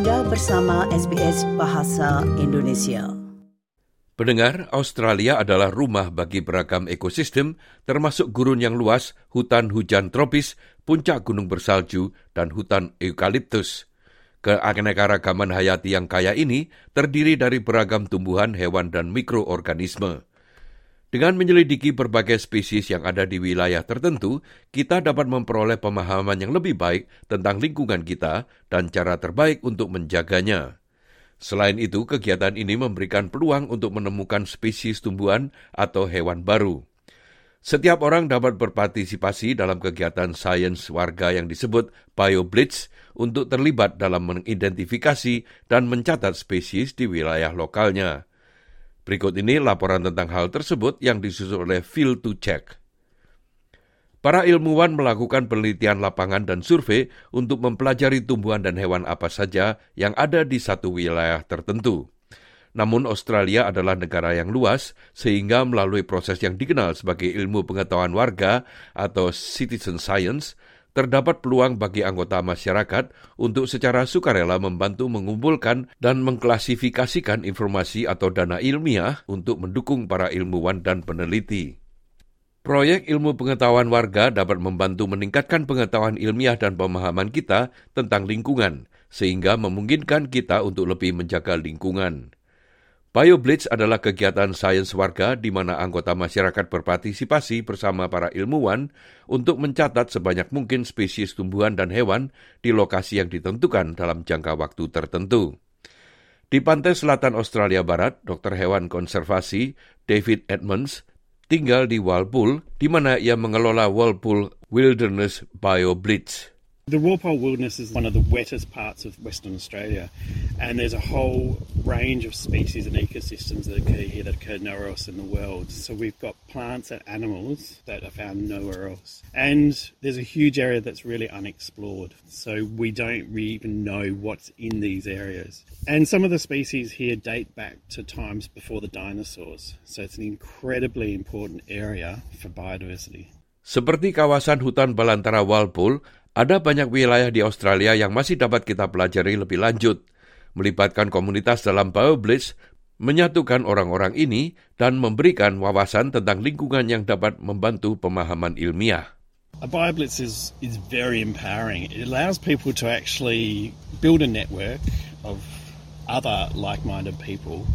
Anda bersama SBS Bahasa Indonesia. Pendengar, Australia adalah rumah bagi beragam ekosistem, termasuk gurun yang luas, hutan hujan tropis, puncak gunung bersalju, dan hutan eukaliptus. Keanekaragaman hayati yang kaya ini terdiri dari beragam tumbuhan, hewan, dan mikroorganisme. Dengan menyelidiki berbagai spesies yang ada di wilayah tertentu, kita dapat memperoleh pemahaman yang lebih baik tentang lingkungan kita dan cara terbaik untuk menjaganya. Selain itu, kegiatan ini memberikan peluang untuk menemukan spesies tumbuhan atau hewan baru. Setiap orang dapat berpartisipasi dalam kegiatan sains warga yang disebut BioBlitz untuk terlibat dalam mengidentifikasi dan mencatat spesies di wilayah lokalnya. Berikut ini laporan tentang hal tersebut yang disusun oleh Phil to Check. Para ilmuwan melakukan penelitian lapangan dan survei untuk mempelajari tumbuhan dan hewan apa saja yang ada di satu wilayah tertentu. Namun Australia adalah negara yang luas sehingga melalui proses yang dikenal sebagai ilmu pengetahuan warga atau citizen science, terdapat peluang bagi anggota masyarakat untuk secara sukarela membantu mengumpulkan dan mengklasifikasikan informasi atau dana ilmiah untuk mendukung para ilmuwan dan peneliti. Proyek ilmu pengetahuan warga dapat membantu meningkatkan pengetahuan ilmiah dan pemahaman kita tentang lingkungan, sehingga memungkinkan kita untuk lebih menjaga lingkungan. BioBlitz adalah kegiatan sains warga di mana anggota masyarakat berpartisipasi bersama para ilmuwan untuk mencatat sebanyak mungkin spesies tumbuhan dan hewan di lokasi yang ditentukan dalam jangka waktu tertentu. Di pantai selatan Australia Barat, dokter hewan konservasi David Edmonds tinggal di Walpole, di mana ia mengelola Walpole Wilderness BioBlitz. The Walpole Wilderness is one of the wettest parts of Western Australia, and there's a whole range of species and ecosystems that occur here that occur nowhere else in the world. So we've got plants and animals that are found nowhere else. And there's a huge area that's really unexplored. So we don't really even know what's in these areas. And some of the species here date back to times before the dinosaurs. So it's an incredibly important area for biodiversity. Seperti kawasan hutan Balantara Walpole, Ada banyak wilayah di Australia yang masih dapat kita pelajari lebih lanjut. Melibatkan komunitas dalam BioBlitz menyatukan orang-orang ini dan memberikan wawasan tentang lingkungan yang dapat membantu pemahaman ilmiah. A BioBlitz is, is very empowering. It allows people to actually build a network of other like-minded people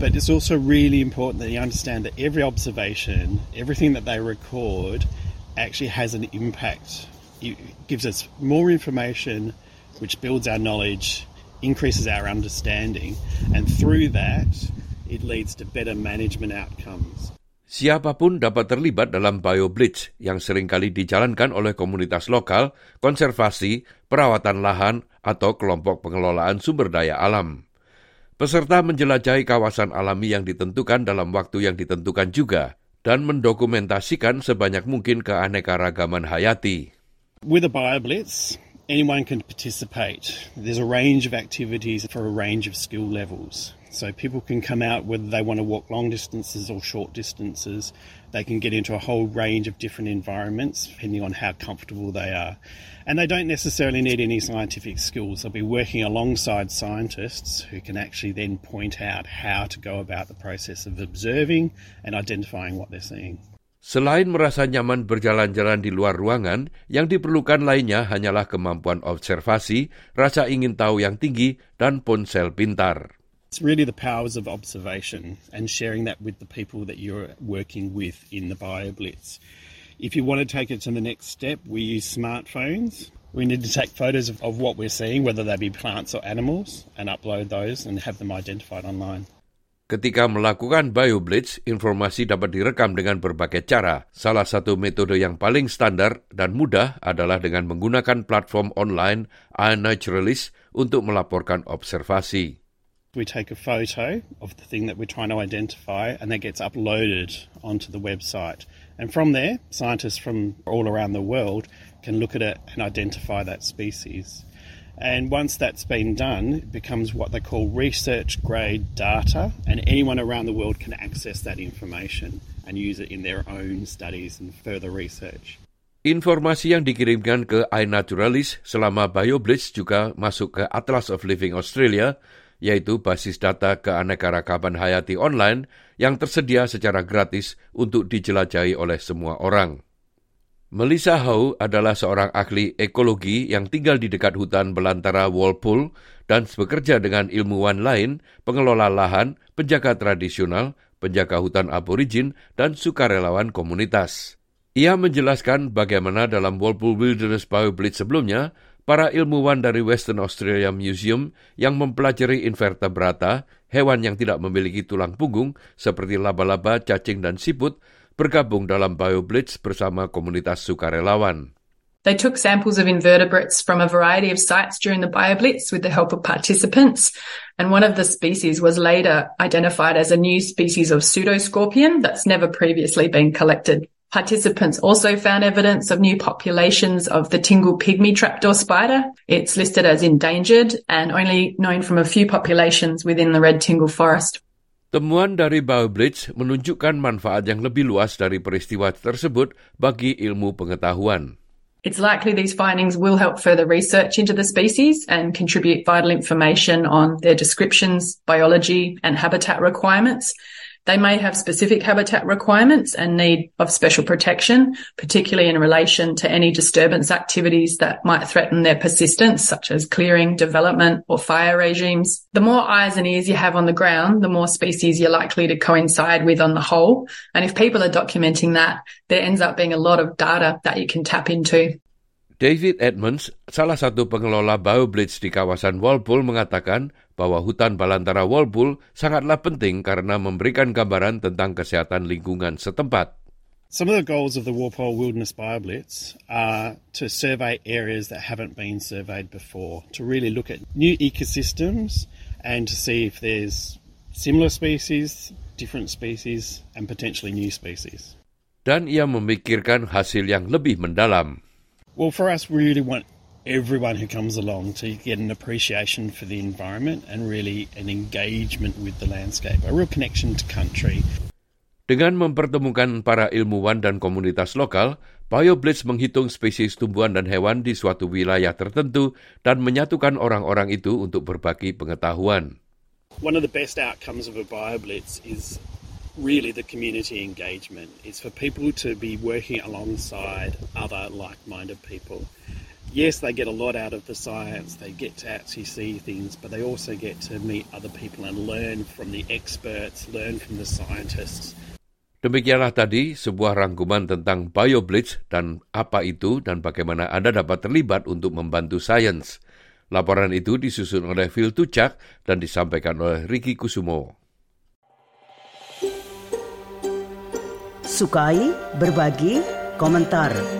but it's also really important that you understand that every observation, everything that they record, actually has an impact it gives us more information, which builds our knowledge, increases our understanding, and through that, it leads to better management outcomes. Siapa pun dapat terlibat dalam BioBlitz yang sering kali dijalankan oleh komunitas lokal, konservasi, perawatan lahan, atau kelompok pengelolaan sumber daya alam. Peserta menjelajahi kawasan alami yang ditentukan dalam waktu yang ditentukan juga, dan mendokumentasikan sebanyak mungkin keanekaragaman hayati. With a BioBlitz, anyone can participate. There's a range of activities for a range of skill levels. So people can come out whether they want to walk long distances or short distances. They can get into a whole range of different environments depending on how comfortable they are. And they don't necessarily need any scientific skills. They'll be working alongside scientists who can actually then point out how to go about the process of observing and identifying what they're seeing. Selain merasa nyaman berjalan-jalan di luar ruangan, yang diperlukan lainnya hanyalah kemampuan observasi, rasa ingin tahu yang tinggi, dan ponsel pintar. It's really the powers of observation and sharing that with the people that you're working with in the BioBlitz. If you want to take it to the next step, we use smartphones. We need to take photos of, of what we're seeing, whether they be plants or animals, and upload those and have them identified online. Ketika melakukan BioBlitz, informasi dapat direkam dengan berbagai cara. Salah satu metode yang paling standar dan mudah adalah dengan menggunakan platform online iNaturalist untuk melaporkan observasi. We take a photo of the thing that we're trying to identify and that gets uploaded onto the website. And from there, scientists from all around the world can look at it and identify that species. And once that's been done, it becomes what they call research grade data, and anyone around the world can access that information and use it in their own studies and further research. Informasi yang dikirimkan ke iNaturalis selama BioBlitz juga masuk ke Atlas of Living Australia, yaitu basis data keanekaragaman hayati online yang tersedia secara gratis untuk dijelajahi oleh semua orang. Melissa Howe adalah seorang ahli ekologi yang tinggal di dekat hutan belantara Walpole dan bekerja dengan ilmuwan lain, pengelola lahan, penjaga tradisional, penjaga hutan aborigin, dan sukarelawan komunitas. Ia menjelaskan bagaimana dalam Walpole Wilderness BioBlitz sebelumnya, para ilmuwan dari Western Australia Museum yang mempelajari invertebrata, hewan yang tidak memiliki tulang punggung seperti laba-laba, cacing, dan siput, bergabung dalam BioBlitz bersama komunitas sukarelawan. They took samples of invertebrates from a variety of sites during the BioBlitz with the help of participants, and one of the species was later identified as a new species of pseudoscorpion that's never previously been collected. Participants also found evidence of new populations of the Tingle pygmy trapdoor spider. It's listed as endangered and only known from a few populations within the Red Tingle forest. Temuan dari BioBlitz menunjukkan manfaat yang lebih luas dari peristiwa tersebut bagi ilmu pengetahuan. It's likely these findings will help further research into the species and contribute vital information on their descriptions, biology, and habitat requirements. They may have specific habitat requirements and need of special protection, particularly in relation to any disturbance activities that might threaten their persistence, such as clearing, development, or fire regimes. The more eyes and ears you have on the ground, the more species you're likely to coincide with on the whole. And if people are documenting that, there ends up being a lot of data that you can tap into. David Edmonds, salah satu pengelola BioBlitz di kawasan Walpole mengatakan bahwa hutan balantara Walpole sangatlah penting karena memberikan gambaran tentang kesehatan lingkungan setempat. Some of the goals of the Walpole Wilderness BioBlitz are to survey areas that haven't been surveyed before, to really look at new ecosystems and to see if there's similar species, different species, and potentially new species. Dan ia memikirkan hasil yang lebih mendalam. Well, for us, we really want everyone who comes along to get an appreciation for the environment and really an engagement with the landscape, a real connection to country. Dengan mempertemukan para ilmuwan dan komunitas lokal, BioBlitz menghitung spesies tumbuhan dan hewan di suatu wilayah tertentu dan menyatukan orang-orang itu untuk berbagi pengetahuan. One of the best outcomes of a BioBlitz is really the community engagement. It's for people to be working alongside other like-minded people. Yes, they get a lot out of the science, they get to actually see things, but they also get to meet other people and learn from the experts, learn from the scientists. Demikianlah tadi sebuah rangkuman tentang BioBlitz dan apa itu dan bagaimana Anda dapat terlibat untuk membantu sains. Laporan itu disusun oleh Phil Tucak dan disampaikan oleh Ricky Kusumo. Sukai, berbagi, komentar.